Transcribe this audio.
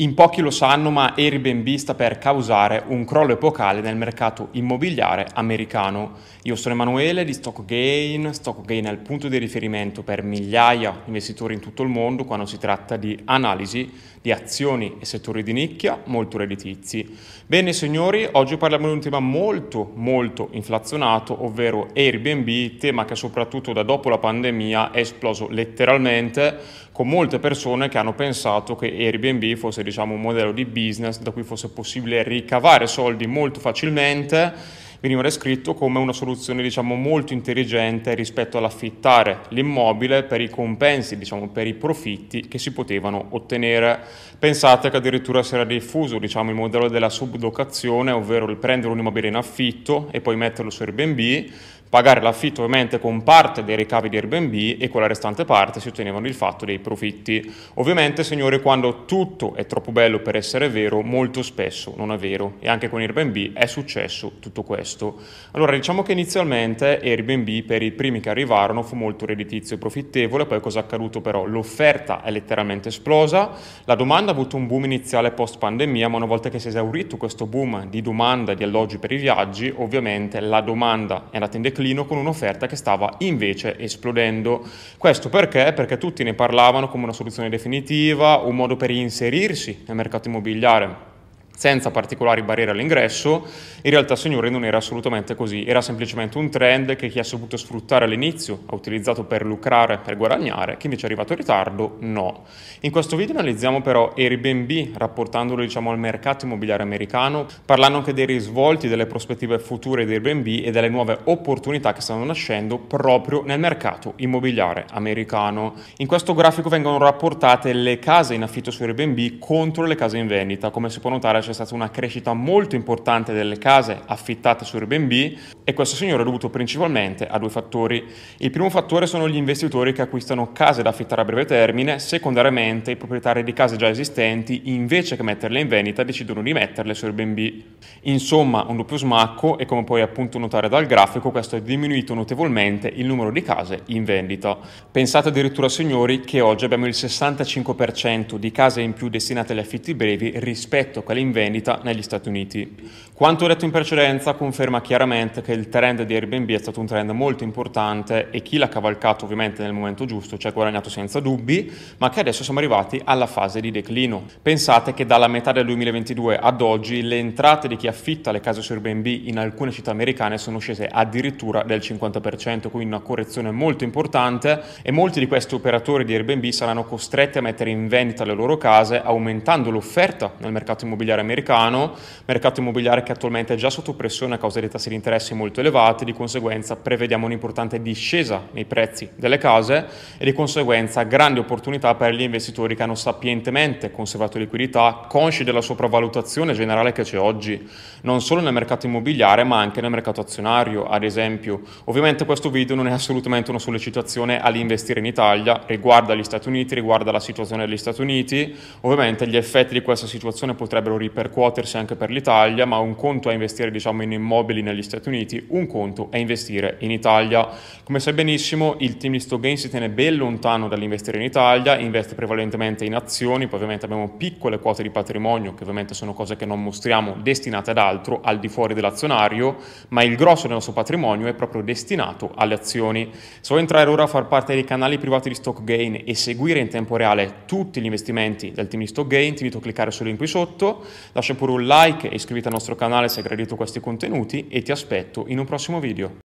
In pochi lo sanno, ma Airbnb sta per causare un crollo epocale nel mercato immobiliare americano. Io sono Emanuele di StockGain. StockGain è il punto di riferimento per migliaia di investitori in tutto il mondo quando si tratta di analisi di azioni e settori di nicchia molto redditizi. Bene signori, oggi parliamo di un tema molto molto inflazionato, ovvero Airbnb, tema che soprattutto da dopo la pandemia è esploso letteralmente con molte persone che hanno pensato che Airbnb fosse diciamo, un modello di business da cui fosse possibile ricavare soldi molto facilmente veniva descritto come una soluzione diciamo, molto intelligente rispetto all'affittare l'immobile per i compensi, diciamo, per i profitti che si potevano ottenere. Pensate che addirittura si era diffuso diciamo, il modello della sublocazione, ovvero il prendere un immobile in affitto e poi metterlo su Airbnb pagare l'affitto ovviamente con parte dei ricavi di Airbnb e con la restante parte si ottenevano il fatto dei profitti. Ovviamente, signori, quando tutto è troppo bello per essere vero, molto spesso non è vero e anche con Airbnb è successo tutto questo. Allora, diciamo che inizialmente Airbnb per i primi che arrivarono fu molto redditizio e profittevole, poi cosa è accaduto però? L'offerta è letteralmente esplosa, la domanda ha avuto un boom iniziale post pandemia, ma una volta che si è esaurito questo boom di domanda di alloggi per i viaggi, ovviamente la domanda è andata in declino declino con un'offerta che stava invece esplodendo. Questo perché? Perché tutti ne parlavano come una soluzione definitiva, un modo per inserirsi nel mercato immobiliare senza particolari barriere all'ingresso, in realtà signore non era assolutamente così, era semplicemente un trend che chi ha saputo sfruttare all'inizio ha utilizzato per lucrare, per guadagnare, chi invece è arrivato in ritardo no. In questo video analizziamo però Airbnb rapportandolo diciamo al mercato immobiliare americano, parlando anche dei risvolti, delle prospettive future di Airbnb e delle nuove opportunità che stanno nascendo proprio nel mercato immobiliare americano. In questo grafico vengono rapportate le case in affitto su Airbnb contro le case in vendita, come si può notare c'è stata una crescita molto importante delle case affittate su Airbnb e questo signore è dovuto principalmente a due fattori. Il primo fattore sono gli investitori che acquistano case da affittare a breve termine, secondariamente i proprietari di case già esistenti invece che metterle in vendita decidono di metterle su Airbnb. Insomma, un doppio smacco e come puoi appunto notare dal grafico questo è diminuito notevolmente il numero di case in vendita. Pensate addirittura signori che oggi abbiamo il 65% di case in più destinate agli affitti brevi rispetto a quelle in vendita vendita negli Stati Uniti. Quanto detto in precedenza conferma chiaramente che il trend di Airbnb è stato un trend molto importante e chi l'ha cavalcato ovviamente nel momento giusto ci ha guadagnato senza dubbi, ma che adesso siamo arrivati alla fase di declino. Pensate che dalla metà del 2022 ad oggi le entrate di chi affitta le case su Airbnb in alcune città americane sono scese addirittura del 50%, quindi una correzione molto importante e molti di questi operatori di Airbnb saranno costretti a mettere in vendita le loro case aumentando l'offerta nel mercato immobiliare americano, mercato immobiliare che attualmente è già sotto pressione a causa dei tassi di interesse molto elevati, di conseguenza prevediamo un'importante discesa nei prezzi delle case e di conseguenza grandi opportunità per gli investitori che hanno sapientemente conservato liquidità, consci della sopravvalutazione generale che c'è oggi, non solo nel mercato immobiliare ma anche nel mercato azionario, ad esempio. Ovviamente questo video non è assolutamente una sollecitazione all'investire in Italia, riguarda gli Stati Uniti, riguarda la situazione degli Stati Uniti, ovviamente gli effetti di questa situazione potrebbero ripetere ripercuotersi anche per l'Italia, ma un conto è investire diciamo, in immobili negli Stati Uniti, un conto è investire in Italia. Come sai benissimo, il team di Stogain si tiene ben lontano dall'investire in Italia, investe prevalentemente in azioni, poi ovviamente abbiamo piccole quote di patrimonio, che ovviamente sono cose che non mostriamo, destinate ad altro, al di fuori dell'azionario, ma il grosso del nostro patrimonio è proprio destinato alle azioni. Se vuoi entrare ora a far parte dei canali privati di Stockgain e seguire in tempo reale tutti gli investimenti del team di Stockgain, ti invito a cliccare sul link qui sotto. Lascia pure un like e iscriviti al nostro canale se hai gradito questi contenuti e ti aspetto in un prossimo video.